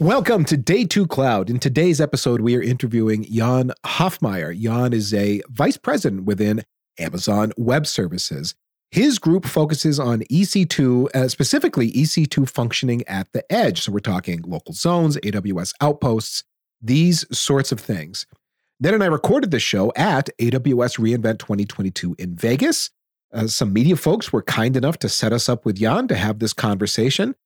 Welcome to Day 2 Cloud. In today's episode, we are interviewing Jan Hofmeyr. Jan is a vice president within Amazon Web Services. His group focuses on EC2, uh, specifically EC2 functioning at the edge. So we're talking local zones, AWS outposts, these sorts of things. Ned and I recorded this show at AWS reInvent 2022 in Vegas. Uh, some media folks were kind enough to set us up with Jan to have this conversation.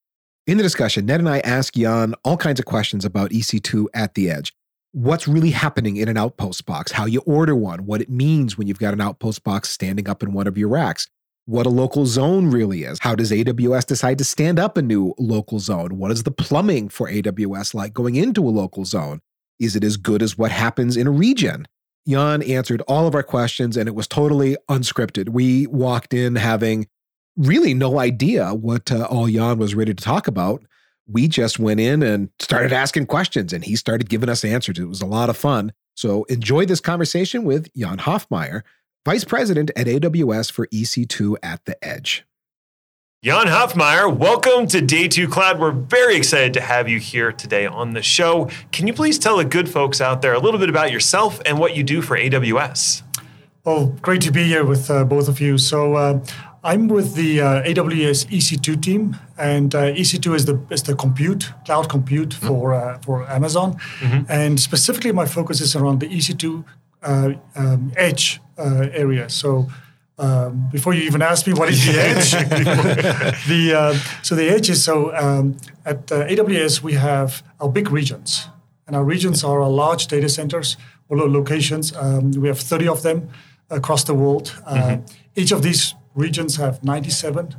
In the discussion, Ned and I ask Jan all kinds of questions about EC2 at the edge. What's really happening in an outpost box, how you order one, what it means when you've got an outpost box standing up in one of your racks, what a local zone really is. How does AWS decide to stand up a new local zone? What is the plumbing for AWS like going into a local zone? Is it as good as what happens in a region? Jan answered all of our questions and it was totally unscripted. We walked in having really no idea what uh, all Jan was ready to talk about. We just went in and started asking questions, and he started giving us answers. It was a lot of fun. So enjoy this conversation with Jan Hofmeyr, Vice President at AWS for EC2 at the Edge. Jan Hofmeyr, welcome to Day 2 Cloud. We're very excited to have you here today on the show. Can you please tell the good folks out there a little bit about yourself and what you do for AWS? Well, great to be here with uh, both of you. So, uh, I'm with the uh, AWS EC2 team, and uh, EC2 is the is the compute cloud compute mm-hmm. for uh, for Amazon, mm-hmm. and specifically my focus is around the EC2 uh, um, edge uh, area. So. Um, before you even ask me what is the edge, the uh, so the edge is so um, at AWS we have our big regions, and our regions are our large data centers or locations. Um, we have 30 of them across the world. Mm-hmm. Each of these regions have 97,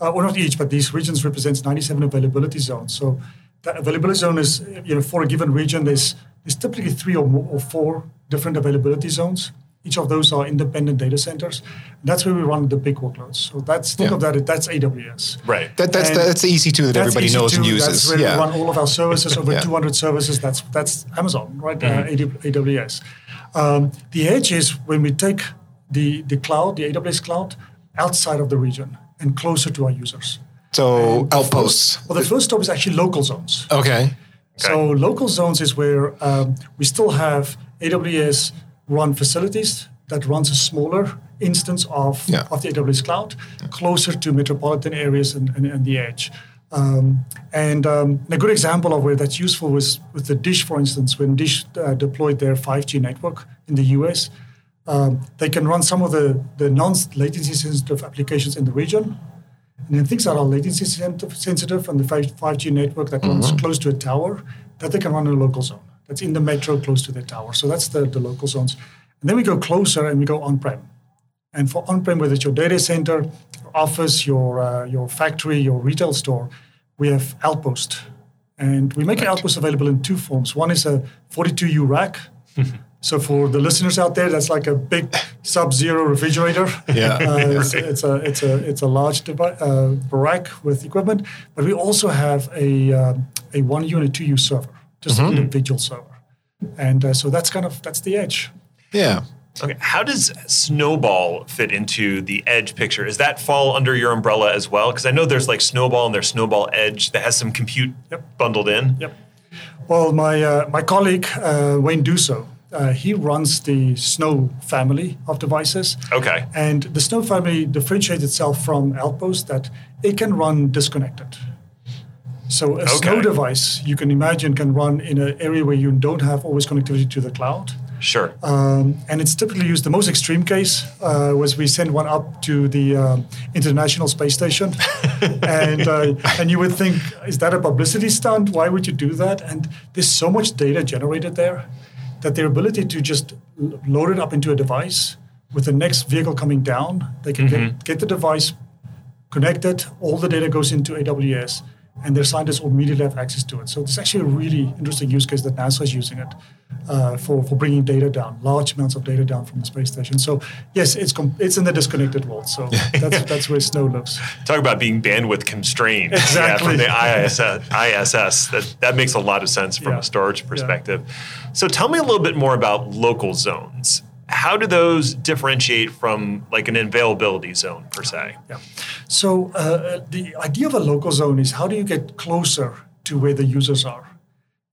uh, or not each, but these regions represents 97 availability zones. So the availability zone is, you know, for a given region, there's, there's typically three or, more, or four different availability zones. Each of those are independent data centers. That's where we run the big workloads. So that's think yeah. of that. That's AWS. Right. That, that's the, that's the EC2 that everybody EC2, knows and uses. That's where yeah. we run all of our services. Over yeah. 200 services. That's that's Amazon, right? Mm-hmm. Uh, AWS. Um, the edge is when we take the the cloud, the AWS cloud, outside of the region and closer to our users. So and outposts. First, well, the first stop is actually local zones. Okay. So local zones is where um, we still have AWS run facilities that runs a smaller instance of, yeah. of the AWS cloud yeah. closer to metropolitan areas and, and, and the edge. Um, and um, a good example of where that's useful was with the Dish, for instance, when Dish uh, deployed their 5G network in the US um, they can run some of the, the non-latency sensitive applications in the region. And then things that are latency sensitive on the 5G network that runs mm-hmm. close to a tower, that they can run in a local zone. That's in the metro close to the tower. So that's the, the local zones. And then we go closer and we go on-prem. And for on-prem, whether it's your data center, your office, your, uh, your factory, your retail store, we have Outpost. And we make right. Outpost available in two forms. One is a 42U rack. So for the listeners out there, that's like a big sub-zero refrigerator. Yeah, uh, it's, it's, a it's a it's a large device, uh, rack with equipment, but we also have a um, a one unit two U server, just mm-hmm. an individual server, and uh, so that's kind of that's the edge. Yeah. Okay. How does Snowball fit into the Edge picture? Does that fall under your umbrella as well? Because I know there's like Snowball and there's Snowball Edge that has some compute yep. bundled in. Yep. Well, my uh, my colleague uh, Wayne Duso uh, he runs the Snow family of devices. Okay. And the Snow family differentiates itself from Outpost that it can run disconnected. So a okay. Snow device, you can imagine, can run in an area where you don't have always connectivity to the cloud. Sure. Um, and it's typically used. The most extreme case uh, was we send one up to the uh, International Space Station, and uh, and you would think, is that a publicity stunt? Why would you do that? And there's so much data generated there that their ability to just load it up into a device with the next vehicle coming down, they can mm-hmm. get, get the device connected, all the data goes into AWS, and their scientists will immediately have access to it. So it's actually a really interesting use case that NASA is using it uh, for, for bringing data down, large amounts of data down from the space station. So yes, it's com- it's in the disconnected world. So that's that's where Snow lives. Talk about being bandwidth constrained. Exactly. Yeah, from the ISS, ISS that, that makes a lot of sense from yeah. a storage perspective. Yeah. So tell me a little bit more about local zones how do those differentiate from like an availability zone per se? Yeah. So uh, the idea of a local zone is how do you get closer to where the users are?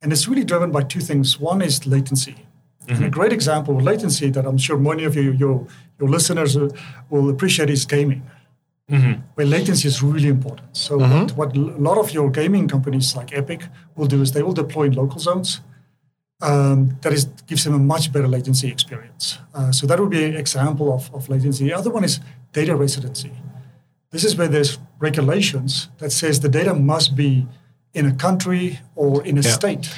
And it's really driven by two things. One is latency. Mm-hmm. And a great example of latency that I'm sure many of you, your, your listeners will appreciate is gaming, mm-hmm. where latency is really important. So, mm-hmm. what, what, a lot of your gaming companies like Epic will do is they will deploy in local zones. Um, that is gives them a much better latency experience. Uh, so that would be an example of, of latency. The other one is data residency. This is where there's regulations that says the data must be in a country or in a yeah. state.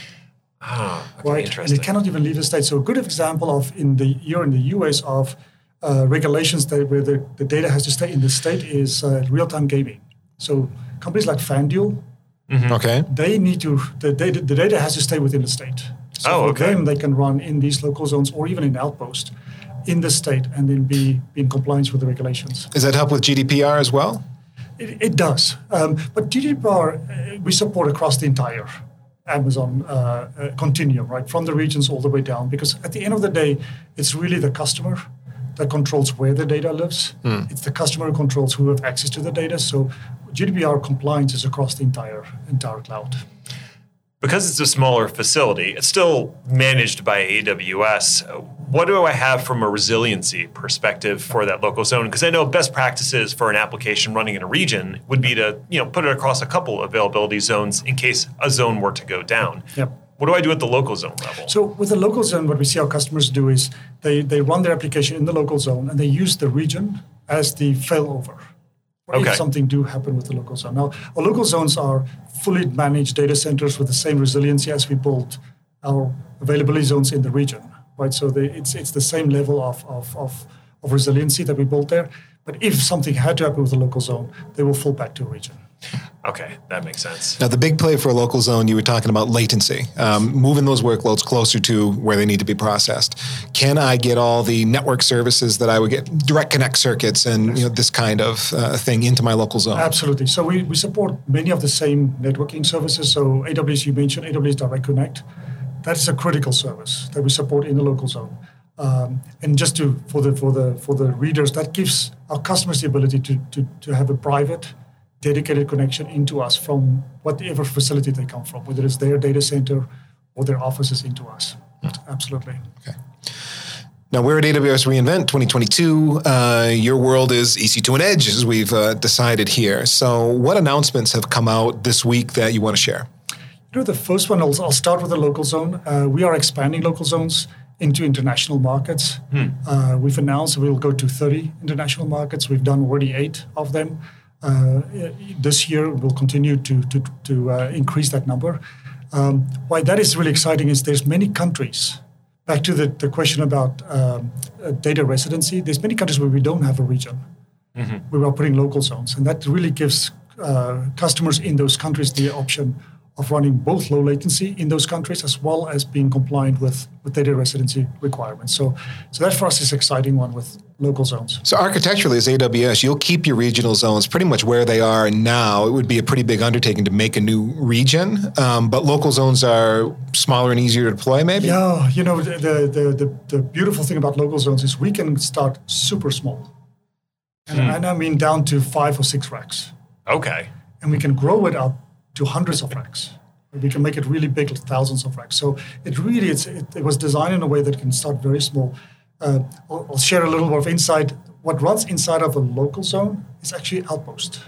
Oh, okay, right? And it cannot even leave the state. So a good example of in the you're in the US of uh, regulations that where the, the data has to stay in the state is uh, real-time gaming. So companies like FanDuel, mm-hmm. okay, they need to the data, the data has to stay within the state. So oh, for okay. them, they can run in these local zones or even in outpost in the state and then be, be in compliance with the regulations. Does that help with GDPR as well? It, it does. Um, but GDPR, uh, we support across the entire Amazon uh, uh, continuum, right, from the regions all the way down. Because at the end of the day, it's really the customer that controls where the data lives. Mm. It's the customer who controls who have access to the data. So GDPR compliance is across the entire entire cloud because it's a smaller facility, it's still managed by AWS. What do I have from a resiliency perspective for that local zone? Because I know best practices for an application running in a region would be to you know put it across a couple availability zones in case a zone were to go down. Yep. What do I do at the local zone level? So with the local zone, what we see our customers do is they, they run their application in the local zone and they use the region as the failover okay. if something do happen with the local zone. Now, our local zones are fully managed data centers with the same resiliency as we built our availability zones in the region, right? So they, it's it's the same level of, of, of, of resiliency that we built there. But if something had to happen with the local zone, they will fall back to a region. Okay, that makes sense. Now, the big play for a local zone, you were talking about latency, um, moving those workloads closer to where they need to be processed. Can I get all the network services that I would get, direct connect circuits, and you know, this kind of uh, thing into my local zone? Absolutely. So we, we support many of the same networking services. So AWS, you mentioned AWS Direct Connect. That is a critical service that we support in the local zone. Um, and just to for the for the for the readers, that gives our customers the ability to to, to have a private dedicated connection into us from whatever facility they come from, whether it's their data center or their offices into us. Mm. Absolutely. Okay. Now we're at AWS reInvent 2022. Uh, your world is EC2 and Edge, as we've uh, decided here. So, what announcements have come out this week that you want to share? Know, the first one, I'll, I'll start with the local zone. Uh, we are expanding local zones into international markets. Hmm. we've announced we'll go to 30 international markets. We've done already eight of them. Uh, this year we'll continue to to, to uh, increase that number. Um, why that is really exciting is there's many countries. Back to the, the question about um, uh, data residency, there's many countries where we don't have a region. Mm-hmm. We are putting local zones, and that really gives uh, customers in those countries the option of running both low latency in those countries as well as being compliant with, with data residency requirements. So, so that for us is exciting one with local zones. So architecturally, as AWS, you'll keep your regional zones pretty much where they are now. It would be a pretty big undertaking to make a new region, um, but local zones are smaller and easier to deploy, maybe. Yeah, you know the, the the, the beautiful thing about local zones is we can start super small, and, hmm. and I mean down to five or six racks. Okay. And we can grow it up to hundreds of racks. We can make it really big, thousands of racks. So it really, it, it was designed in a way that can start very small. Uh, I'll, I'll, share a little bit of insight. What runs inside of a local zone is actually Outpost.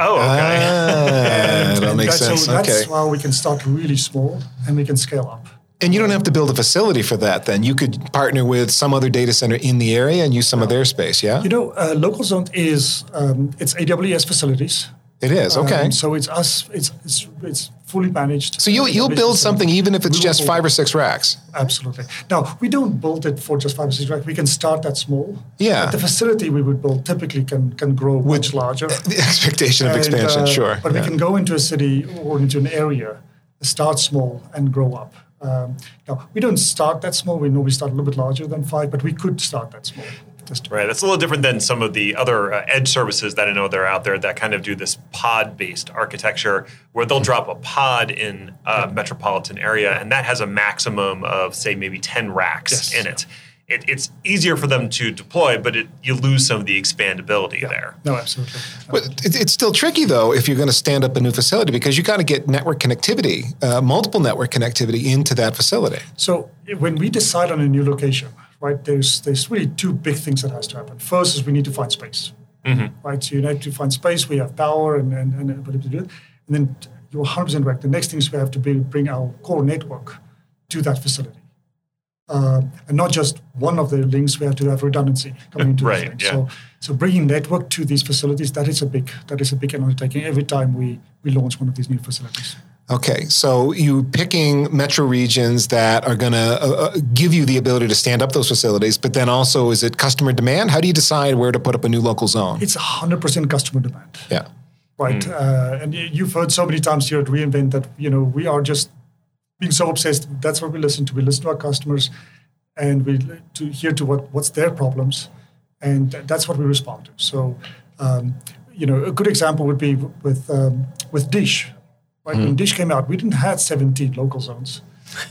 Oh, okay. Ah, and, that makes sense. So that's okay. how we can start really small and we can scale up. And you don't have to build a facility for that. Then you could partner with some other data center in the area and use some of their space. Yeah. You know, uh, local zone is um, it's AWS facilities. It is okay. Um, so it's us. It's it's it's fully managed. So you you'll build something even if it's just five or six racks. Absolutely. Now we don't build it for just five or six racks. We can start that small. Yeah. But the facility we would build typically can can grow With much larger. The expectation of expansion, uh, sure. But yeah. we can go into a city or into an area, start small and grow up. Um, now we don't start that small. We know we start a little bit larger than five, but we could start that small. Right. That's a little different than some of the other uh, edge services that I know that are out there that kind of do this pod based architecture where they'll drop a pod in a metropolitan area and that has a maximum of, say, maybe 10 racks yes. in it. it, it's easier for them to deploy, but it, you lose some of the expandability yeah. there. No, absolutely. But it, it's still tricky though if you're going to stand up a new facility because you got to get network connectivity, uh, multiple network connectivity into that facility. So when we decide on a new location, right, there's there's really two big things that has to happen. First is we need to find space, mm-hmm. right? So you need to find space. We have power and and, and ability to do it, and then you're 100% right. The next thing is we have to be, bring our core network to that facility. Uh, and not just one of the links, we have to have redundancy coming into right, Yeah. So, so bringing network to these facilities, that is a big that is a big undertaking every time we, we launch one of these new facilities. Okay, so you picking metro regions that are going to uh, uh, give you the ability to stand up those facilities, but then also is it customer demand? How do you decide where to put up a new local zone? It's 100% customer demand. Yeah. Right. Mm. Uh, and you've heard so many times here at reInvent that, you know, we are just being so obsessed. That's what we listen to. We listen to our customers, and we to hear to what what's their problems, and that's what we respond to. So, um, you know, a good example would be with um, with Dish. Right mm. when Dish came out, we didn't have 17 local zones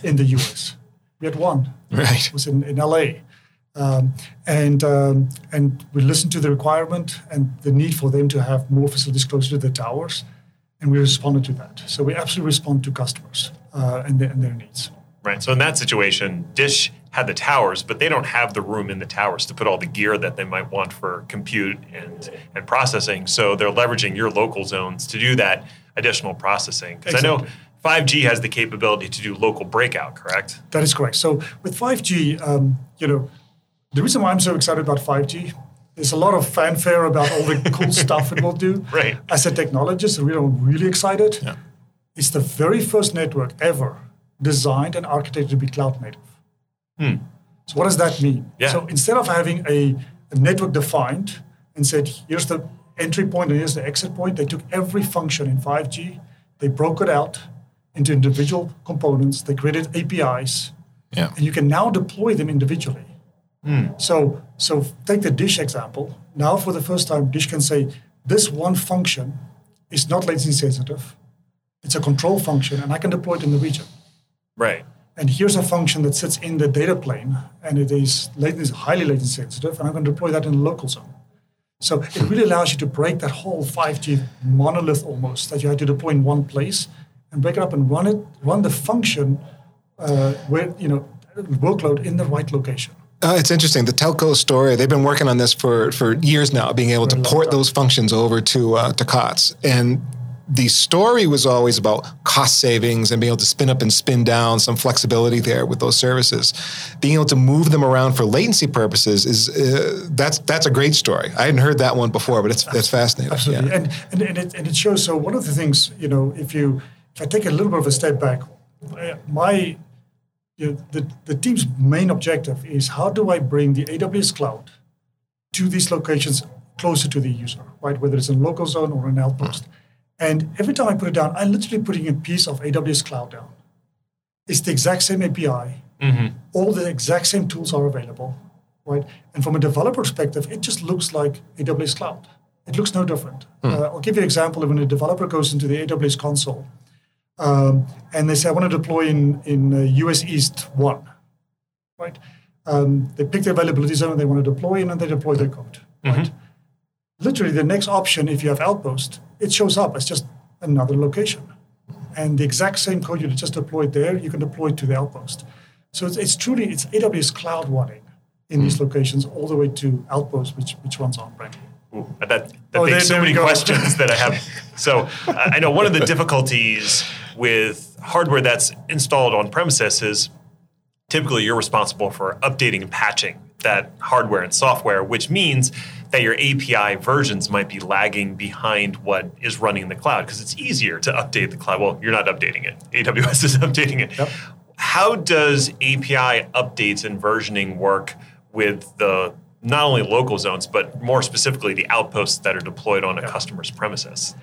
in the US. We had one. Right. It was in, in LA. Um, and um, and we listened to the requirement and the need for them to have more facilities closer to the towers, and we responded to that. So we absolutely respond to customers uh, and, their, and their needs. Right. So in that situation, Dish had the towers, but they don't have the room in the towers to put all the gear that they might want for compute and and processing. So they're leveraging your local zones to do that additional processing. Because exactly. I know 5G has the capability to do local breakout, correct? That is correct. So with 5G, um, you know, the reason why I'm so excited about 5G there's a lot of fanfare about all the cool stuff it will do. Right. As a technologist, we're really excited. Yeah. It's the very first network ever designed and architected to be cloud native. Hmm. So what does that mean? Yeah. So instead of having a, a network defined and said, here's the entry point and here's the exit point, they took every function in 5G, they broke it out into individual components, they created APIs, yeah. and you can now deploy them individually. Mm. So, so take the dish example. Now, for the first time, dish can say this one function is not latency sensitive. It's a control function, and I can deploy it in the region. Right. And here's a function that sits in the data plane, and it is latency highly latency sensitive, and I'm going to deploy that in the local zone. So it really allows you to break that whole 5G monolith almost that you had to deploy in one place, and break it up and run it, run the function uh, where you know workload in the right location. Uh, it's interesting. The telco story, they've been working on this for, for years now, being able to port those functions over to, uh, to COTS. And the story was always about cost savings and being able to spin up and spin down some flexibility there with those services. Being able to move them around for latency purposes is uh, that's that's a great story. I hadn't heard that one before, but it's that's fascinating. Absolutely, yeah. and and and it, and it shows. So one of the things you know, if you if I take a little bit of a step back, my you know, the, the team's main objective is how do I bring the AWS cloud to these locations closer to the user, right? Whether it's in local zone or an outpost. And every time I put it down, I'm literally putting a piece of AWS cloud down. It's the exact same API. Mm-hmm. All the exact same tools are available, right? And from a developer perspective, it just looks like AWS cloud. It looks no different. Mm. Uh, I'll give you an example. When a developer goes into the AWS console, um, and they say, I want to deploy in, in uh, US East 1, right? Um, they pick the availability zone they want to deploy in and they deploy their code, mm-hmm. Literally, the next option, if you have Outpost, it shows up as just another location. And the exact same code you just deployed there, you can deploy it to the Outpost. So it's, it's truly, it's AWS cloud running in mm-hmm. these locations all the way to Outpost, which, which runs on-prem. Ooh, that that oh, begs so many questions that I have. So I know one of the difficulties with hardware that's installed on premises is typically you're responsible for updating and patching that hardware and software, which means that your API versions might be lagging behind what is running in the cloud because it's easier to update the cloud. Well, you're not updating it. AWS is updating it. Yep. How does API updates and versioning work with the not only local zones, but more specifically the outposts that are deployed on a yep. customer's premises?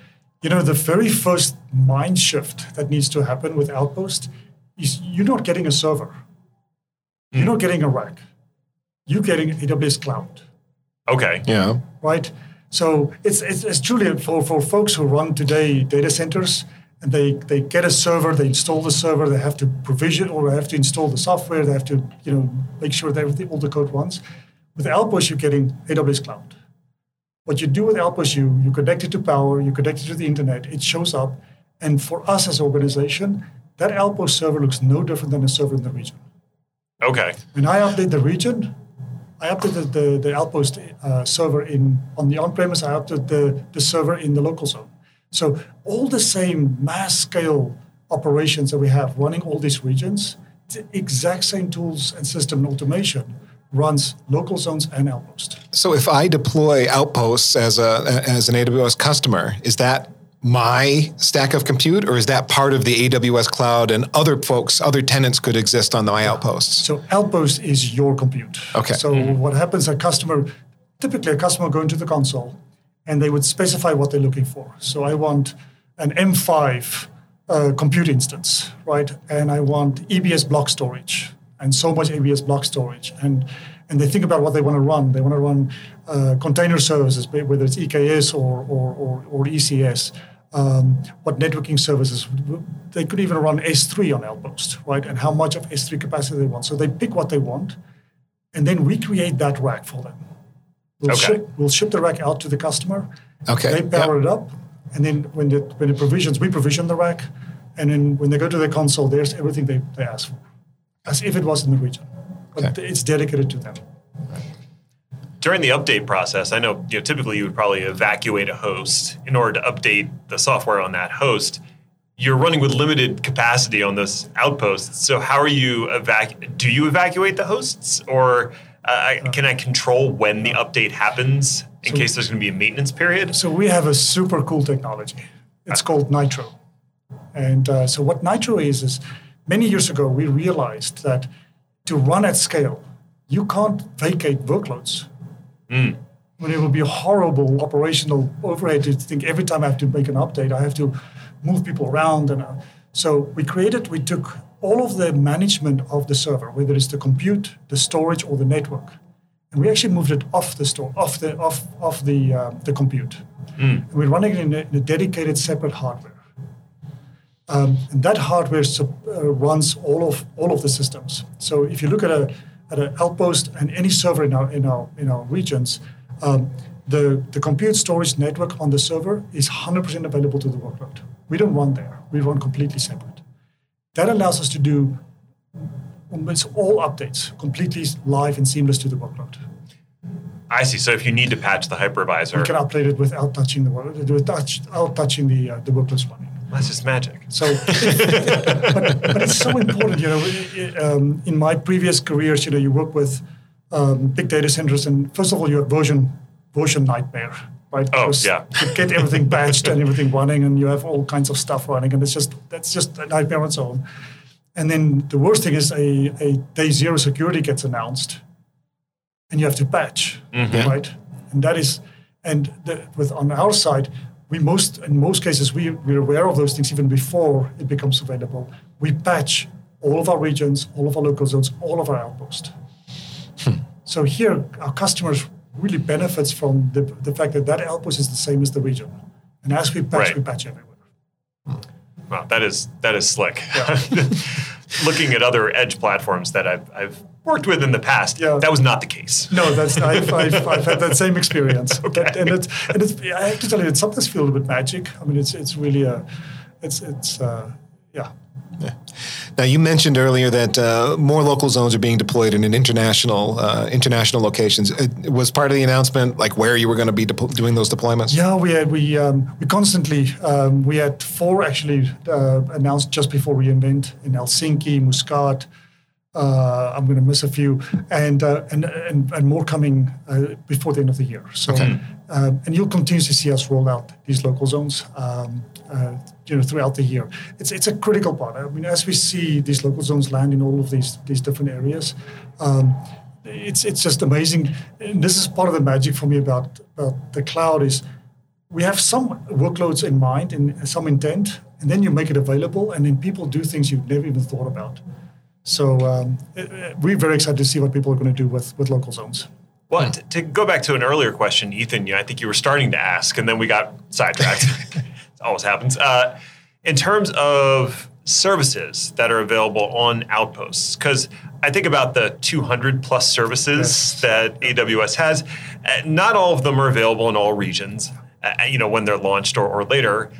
you know, the very first mind shift that needs to happen with Outpost is you're not getting a server. You're not getting a rack. You're getting AWS Cloud. Okay. Yeah. Right? So it's, it's, it's truly for, for folks who run today data centers and they, they get a server, they install the server, they have to provision or they have to install the software, they have to you know make sure that everything, all the code runs. With Outpost, you're getting AWS Cloud. What you do with Outpost, you, you connect it to power, you connect it to the internet, it shows up. And for us as an organization, that Outpost server looks no different than a server in the region. Okay. When I update the region, I updated the, the Outpost uh, server in on the on-premise, I updated the, the server in the local zone. So all the same mass scale operations that we have running all these regions, the exact same tools and system and automation runs local zones and Outpost. So if I deploy Outposts as a as an AWS customer, is that my stack of compute, or is that part of the AWS cloud and other folks, other tenants could exist on my outposts? So Outpost is your compute. Okay. So mm-hmm. what happens? A customer, typically a customer, go into the console, and they would specify what they're looking for. So I want an M5 uh, compute instance, right? And I want EBS block storage and so much EBS block storage. And and they think about what they want to run. They want to run uh, container services, whether it's EKS or or, or, or ECS. Um, what networking services they could even run S3 on Outpost, right? And how much of S3 capacity they want. So they pick what they want, and then we create that rack for them. We'll, okay. ship, we'll ship the rack out to the customer. Okay. They power yep. it up, and then when the when the provisions, we provision the rack, and then when they go to the console, there's everything they, they ask for as if it was in the region. But okay. it's dedicated to them. During the update process, I know, you know typically you would probably evacuate a host in order to update the software on that host. You're running with limited capacity on those outposts. So how are you evac? Do you evacuate the hosts, or uh, can I control when the update happens in so, case there's going to be a maintenance period? So we have a super cool technology. It's called Nitro, and uh, so what Nitro is is many years ago, we realized that to run at scale, you can't vacate workloads. Mm. Mean, it would be a horrible operational overhead to think every time I have to make an update, I have to move people around. And uh, so we created, we took all of the management of the server, whether it's the compute, the storage, or the network, and we actually moved it off the store, off the off off the uh, the compute. Mm. And we're running it in a, in a dedicated separate hardware. Um, and that hardware uh, runs all of all of the systems. So if you look at a at an outpost and any server in our in our in our regions, um, the the compute storage network on the server is 100% available to the workload. We don't run there. We run completely separate. That allows us to do almost all updates completely live and seamless to the workload. I see. So if you need to patch the hypervisor, we can update it without touching the without touching the uh, the workloads running. That's just magic. So, but, but, it's so important, you know. Um, in my previous careers, you know, you work with um, big data centers, and first of all, you have version version nightmare, right? Oh, because yeah. You get everything batched and everything running, and you have all kinds of stuff running, and it's just that's just a nightmare on its own. And then the worst thing is a, a day zero security gets announced, and you have to patch, mm-hmm. right? And that is, and the, with on our side, we most in most cases we, we're aware of those things even before it becomes available. We patch all of our regions, all of our local zones, all of our outposts. Hmm. So here our customers really benefits from the, the fact that that outpost is the same as the region. And as we patch, right. we patch everywhere. Wow, that is that is slick. Yeah. Looking at other edge platforms that I've, I've worked with in the past, yeah. that was not the case. No, that's I've, I've, I've had that same experience. okay. and it's and it's I have to tell you, it sometimes feels a bit magic. I mean, it's it's really a, it's it's uh, yeah. Yeah. Now you mentioned earlier that uh, more local zones are being deployed in an international uh, international locations. It was part of the announcement, like where you were going to be de- doing those deployments. Yeah, we had, we um, we constantly um, we had four actually uh, announced just before reInvent in Helsinki, Muscat. Uh, I'm going to miss a few, and uh, and, and and more coming uh, before the end of the year. So, okay. um, and you'll continue to see us roll out these local zones, um, uh, you know, throughout the year. It's it's a critical part. I mean, as we see these local zones land in all of these these different areas, um, it's it's just amazing. And this is part of the magic for me about about the cloud is we have some workloads in mind and some intent, and then you make it available, and then people do things you've never even thought about. So um, we're very excited to see what people are going to do with, with local zones. Well, to, to go back to an earlier question, Ethan, you know, I think you were starting to ask, and then we got sidetracked. it always happens. Uh, in terms of services that are available on Outposts, because I think about the 200 plus services yes. that AWS has. Uh, not all of them are available in all regions. Uh, you know, when they're launched or, or later.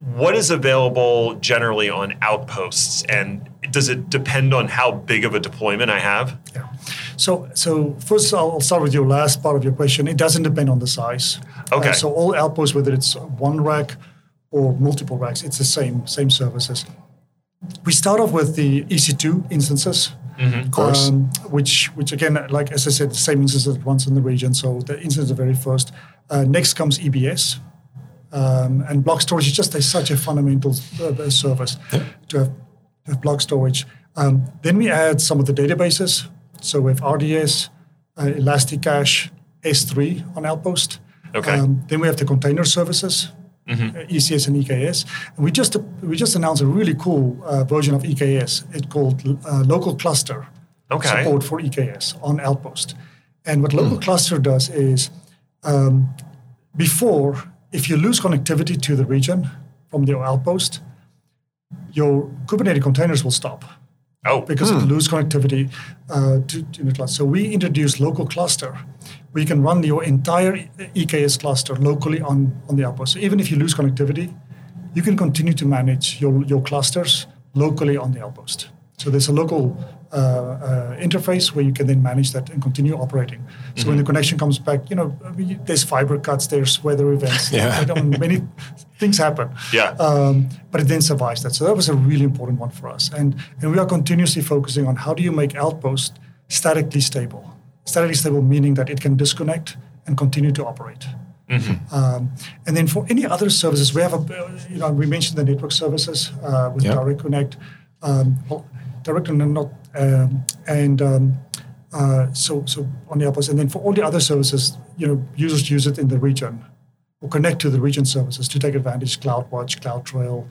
What is available generally on Outposts, and does it depend on how big of a deployment I have? Yeah. So, so first, I'll start with your last part of your question. It doesn't depend on the size. Okay. Uh, so all Outposts, whether it's one rack or multiple racks, it's the same same services. We start off with the EC2 instances. Mm-hmm, of course. Um, which, which again, like as I said, the same instances that runs in the region. So the instance is the very first. Uh, next comes EBS, um, and block storage is just a, such a fundamental uh, service yeah. to, have, to, have, block storage. Um, then we add some of the databases. So we have RDS, uh, Elasticache, S3 on Outpost. Okay. Um, then we have the container services mm-hmm. Uh, ECS and EKS. And we just we just announced a really cool uh, version of EKS. It's called uh, Local Cluster okay. support for EKS on Outpost. And what Local mm. Cluster does is um, before, if you lose connectivity to the region from your Outpost, your Kubernetes containers will stop. Oh, because hmm. lose connectivity uh, to, to the cluster. So we introduced local cluster, We can run your entire EKS cluster locally on, on the outpost. So even if you lose connectivity, you can continue to manage your, your clusters locally on the outpost. So there's a local uh, uh, interface where you can then manage that and continue operating. So mm-hmm. when the connection comes back, you know, there's fiber cuts, there's weather events, yeah. many things happen. Yeah. Um, but it then survives that. So that was a really important one for us. And and we are continuously focusing on how do you make Outpost statically stable. Statically stable meaning that it can disconnect and continue to operate. Mm-hmm. Um, and then for any other services, we have a, you know, we mentioned the network services uh, with yep. Direct Connect. Um, well, direct and not um, and um, uh, so so on the opposite. And then for all the other services, you know, users use it in the region or connect to the region services to take advantage CloudWatch, CloudTrail,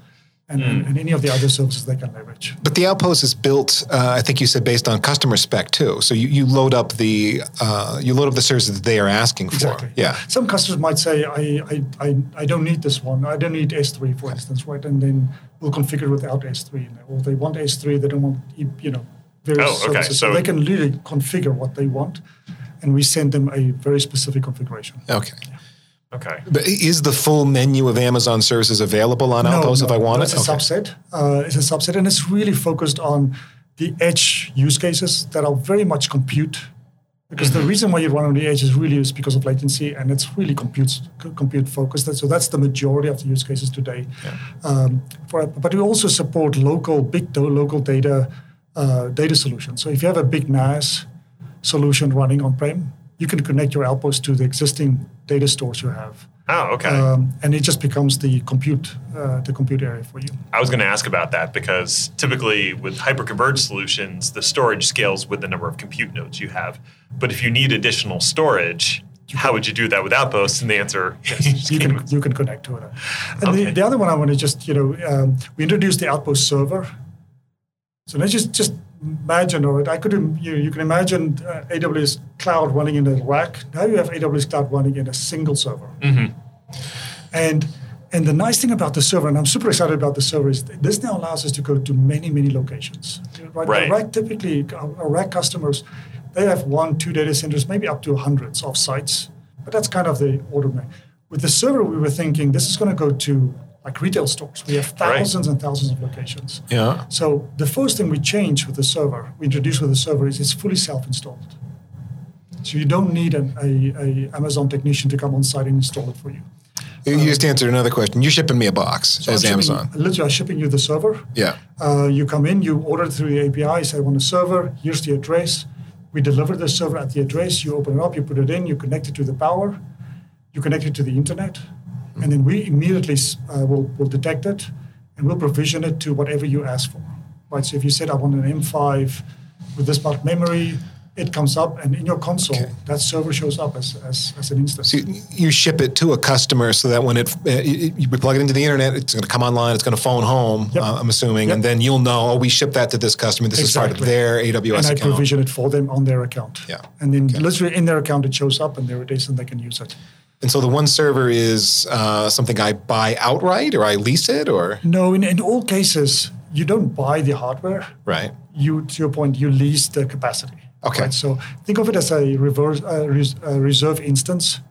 and, mm. and, any of the other services they can leverage. But the Outpost is built, uh, I think you said, based on customer spec too. So you, you load up the uh, you load up the services that they are asking for. Exactly. Yeah. Some customers might say, I, I, I, I don't need this one. I don't need S3, for instance, right? And then we'll configure without S3. Or they want S3, they don't want, you know, various oh, okay. services. So, so they can really configure what they want. And we send them a very specific configuration. Okay. Yeah. Okay. But is the full menu of Amazon services available on no, Outpost no, if I want it? It's a okay. subset. Uh, it's a subset, and it's really focused on the edge use cases that are very much compute. Because mm-hmm. the reason why you run on the edge is really is because of latency, and it's really compute compute focused. So that's the majority of the use cases today. Yeah. Um, for, but we also support local big local data uh, data solutions. So if you have a big NAS solution running on prem, you can connect your Outpost to the existing data stores you have. Oh, okay. Um, and it just becomes the compute uh, the compute area for you. I was going to ask about that because typically with hyperconverged solutions, the storage scales with the number of compute nodes you have. But if you need additional storage, how would you do that with Outposts? And the answer yes, you can you can connect to it. And okay. the, the other one I want to just you know um, we introduced the Outpost server. So let's just just imagine, or I could you, you can imagine uh, AWS cloud running in a rack. Now you have AWS cloud running in a single server. Mm-hmm. And and the nice thing about the server, and I'm super excited about the server, is this now allows us to go to many many locations. Right. right. rack typically, our rack customers, they have one, two data centers, maybe up to hundreds of sites. But that's kind of the order. With the server, we were thinking this is going to go to like retail stores. We have thousands right. and thousands of locations. Yeah. So the first thing we change with the server, we introduce with the server, is it's fully self-installed. So you don't need an a, a Amazon technician to come on site and install it for you. You um, just answered another question. You're shipping me a box so as I'm Amazon. Literally, I'm shipping you the server. Yeah. Uh, you come in, you order through the API, say, I want a server, here's the address. We deliver the server at the address, you open it up, you put it in, you connect it to the power, you connect it to the internet, and then we immediately uh, will, will detect it and we'll provision it to whatever you ask for. Right. So if you said I want an M5 with this much memory, it comes up, and in your console, okay. that server shows up as, as, as an instance. So you ship it to a customer so that when it, uh, you plug it into the internet, it's going to come online, it's going to phone home. Yep. Uh, I'm assuming, yep. and then you'll know, oh, we ship that to this customer. This exactly. is part of their AWS and account. And I provision it for them on their account. Yeah. And then okay. literally in their account, it shows up, and there it is, and they can use it. And so the one server is uh, something I buy outright or I lease it or? No, in, in all cases, you don't buy the hardware. Right. You, to your point, you lease the capacity. Okay. Right? So think of it as a reverse uh, res, uh, reserve instance.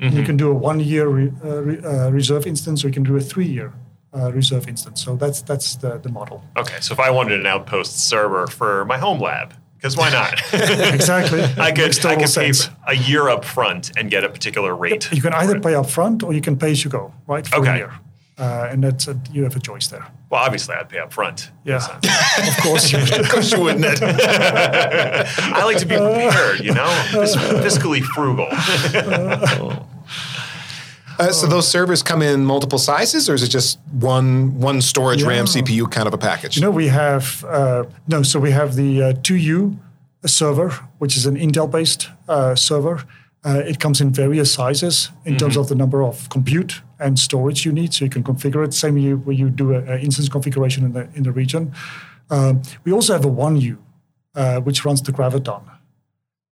Mm-hmm. You can do a one-year re, uh, re, uh, reserve instance, or you can do a three-year uh, reserve instance. So that's that's the, the model. Okay. So if I wanted an Outpost server for my home lab, because why not? exactly. I could I could pay a year up front and get a particular rate. You can either pay up front or you can pay as you go, right? For okay. a year. Uh, and that's a, you have a choice there. Well, obviously, I'd pay up front. Yeah, of course you would. of course you wouldn't. I like to be prepared, you know, fiscally frugal. Uh, so those servers come in multiple sizes, or is it just one one storage yeah. RAM CPU kind of a package? You know, we have uh, no. So we have the uh, 2U server, which is an Intel-based uh, server. Uh, it comes in various sizes in mm-hmm. terms of the number of compute and storage you need, so you can configure it. Same you, where you do an instance configuration in the in the region. Um, we also have a 1U, uh, which runs the Graviton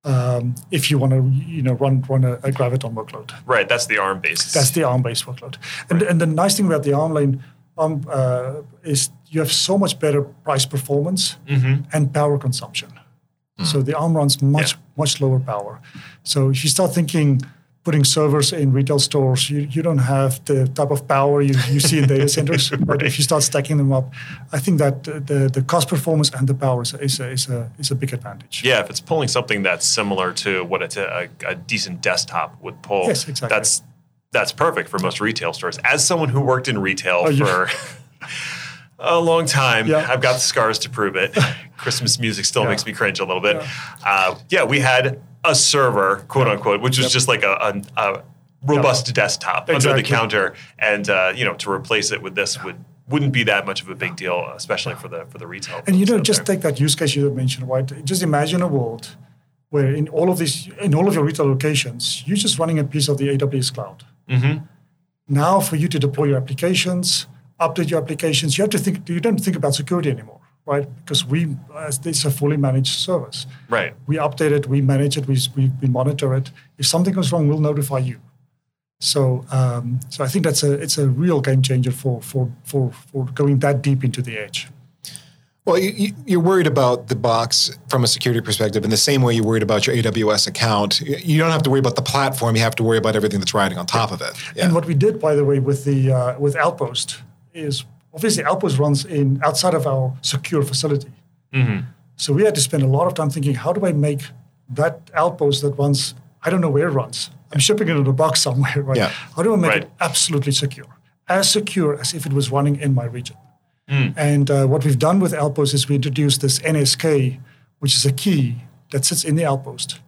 um, if you want to you know run run a, a, graviton workload. Right, that's the ARM based. That's the ARM based workload. And right. and the nice thing about the ARM lane um, uh, is you have so much better price performance mm-hmm. and power consumption. Mm. So the ARM runs much yeah. much lower power. So if you start thinking putting servers in retail stores, you, you don't have the type of power you, you see in data centers. right. But if you start stacking them up, I think that the, the cost performance and the power is, is, a, is, a, is a big advantage. Yeah, if it's pulling something that's similar to what a, a, decent desktop would pull, yes, exactly. that's, that's perfect for most retail stores. As someone who worked in retail oh, for a long time, yeah. I've got the scars to prove it. Christmas music still yeah. makes me cringe a little bit. Yeah, uh, yeah we had a server, quote unquote, which was yep. just like a, a, a robust yep. desktop exactly. under the counter, and uh, you know to replace it with this would wouldn't be that much of a big deal, especially for the for the retail. And you know, just there. take that use case you mentioned, right? Just imagine a world where in all of these, in all of your retail locations, you're just running a piece of the AWS cloud. Mm-hmm. Now, for you to deploy your applications, update your applications, you have to think. You don't think about security anymore right? Because we, as this a fully managed service, right? We update it, we manage it, we, we, we monitor it. If something goes wrong, we'll notify you. So, um, so I think that's a it's a real game changer for for for for going that deep into the edge. Well, you, you're worried about the box from a security perspective in the same way you're worried about your AWS account. You don't have to worry about the platform; you have to worry about everything that's riding on top of it. Yeah. And what we did, by the way, with the uh, with Outpost is obviously Outpost runs in outside of our secure facility. Mm-hmm. So we had to spend a lot of time thinking, how do I make that Outpost that runs, I don't know where it runs. I'm shipping it in a box somewhere, right? Yeah. How do I make right. it absolutely secure? As secure as if it was running in my region. Mm. And uh, what we've done with Outpost is we introduced this NSK, which is a key that sits in the Outpost.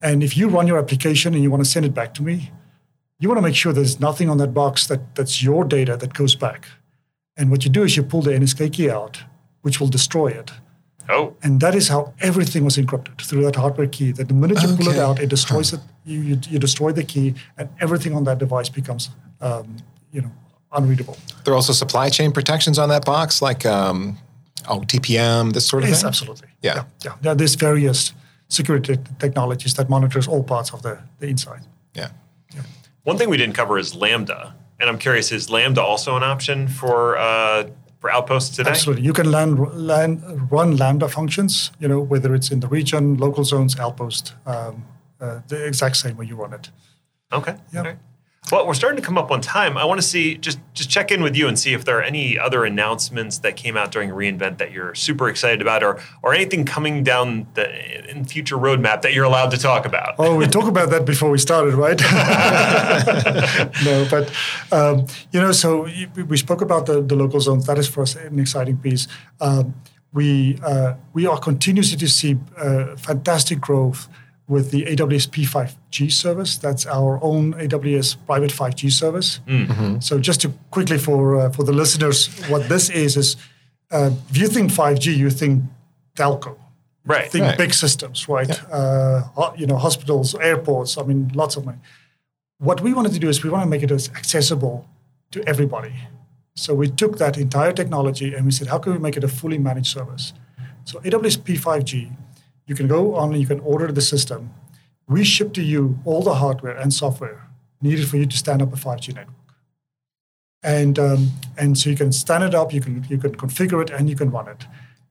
And if you run your application and you want to send it back to me, you want to make sure there's nothing on that box that, that's your data that goes back. And what you do is you pull the NSK key out, which will destroy it. Oh. And that is how everything was encrypted through that hardware key. That the minute you okay. pull it out, it destroys huh. it. You, you, you, destroy the key, and everything on that device becomes, um, you know, unreadable. There are also supply chain protections on that box, like um, oh, TPM, this sort of yes, thing. absolutely. Yeah. yeah, yeah. There's various security technologies that monitors all parts of the, the inside. Yeah. yeah. One thing we didn't cover is Lambda. And I'm curious, is Lambda also an option for uh, for Outposts today? Absolutely. You can land, land, run Lambda functions, you know, whether it's in the region, local zones, Outpost, um, uh, the exact same way you run it. Okay. Yeah. Okay. Well, we're starting to come up on time. I want to see just just check in with you and see if there are any other announcements that came out during reInvent that you're super excited about, or or anything coming down the in future roadmap that you're allowed to talk about. Oh, we talked about that before we started, right? no, but um, you know, so we spoke about the, the local zones. That is for us an exciting piece. Um, we uh, we are continuously to see uh, fantastic growth with the AWS P5G service. That's our own AWS private 5G service. Mm-hmm. So just to quickly for uh, for the listeners, what this is is uh, if you think 5G, you think telco. Right. Think right. big systems, right? Yeah. Uh, you know, hospitals, airports. I mean, lots of money. What we wanted to do is we want to make it as accessible to everybody. So we took that entire technology and we said, how can we make it a fully managed service? So AWS P5G you can go on and you can order the system. We ship to you all the hardware and software, needed for you to stand up a 5G network. And, um, and so you can stand it up, you can, you can configure it, and you can run it.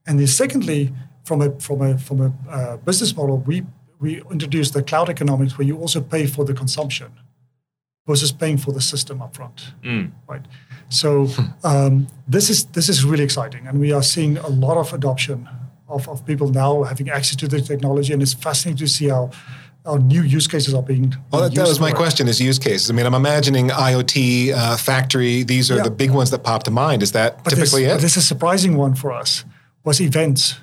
And then secondly, from a, from a, from a uh, business model, we, we introduced the cloud economics where you also pay for the consumption versus paying for the system upfront, mm. right? So um, this is this is really exciting, and we are seeing a lot of adoption of, of people now having access to the technology, and it's fascinating to see how our new use cases are being. Well, that, that was my question: is use cases. I mean, I'm imagining IoT, uh, factory. These are yeah. the big ones that pop to mind. Is that but typically this, it? This is a surprising one for us. Was events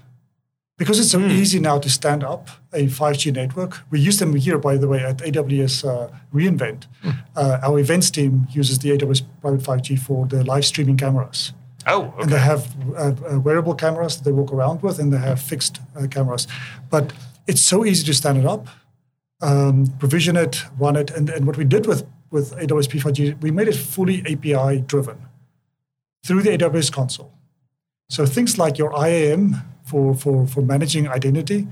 because it's so mm. easy now to stand up a 5G network. We use them here, by the way, at AWS uh, reInvent. Mm. Uh, our events team uses the AWS private 5G for the live streaming cameras. Oh, okay. And they have uh, uh, wearable cameras that they walk around with, and they have fixed uh, cameras. But it's so easy to stand it up, um, provision it, run it, and, and what we did with with AWS P5G, we made it fully API driven through the AWS console. So things like your IAM for, for, for managing identity,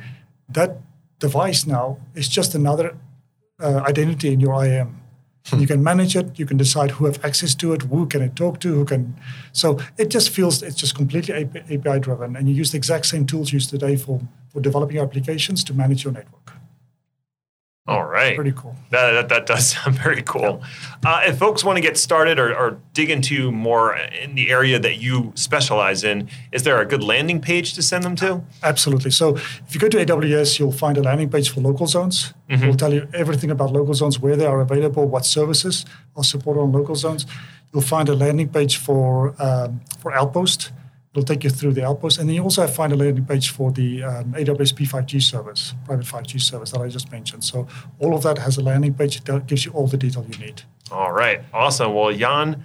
that device now is just another uh, identity in your IAM. Hmm. You can manage it. You can decide who have access to it, who can it talk to, who can. So it just feels it's just completely API driven, and you use the exact same tools used today for for developing applications to manage your network. All right. Pretty cool. That, that, that does sound very cool. Yeah. Uh, if folks want to get started or, or, dig into more in the area that you specialize in, is there a good landing page to send them to? Absolutely. So if you go to AWS, you'll find a landing page for local zones. Mm-hmm. We'll tell you everything about local zones, where they are available, what services are supported on local zones. You'll find a landing page for um, for Outpost It'll take you through the outpost. And then you also find a landing page for the um, AWS P5G service, private 5G service that I just mentioned. So all of that has a landing page that gives you all the detail you need. All right. Awesome. Well, Jan,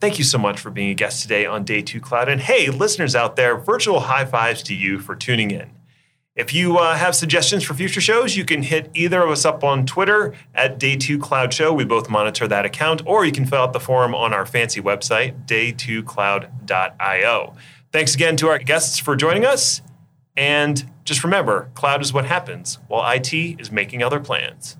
thank you so much for being a guest today on Day 2 Cloud. And hey, listeners out there, virtual high fives to you for tuning in. If you uh, have suggestions for future shows, you can hit either of us up on Twitter at Day2 Cloud Show. We both monitor that account, or you can fill out the form on our fancy website, day2cloud.io. Thanks again to our guests for joining us. And just remember, cloud is what happens while IT is making other plans.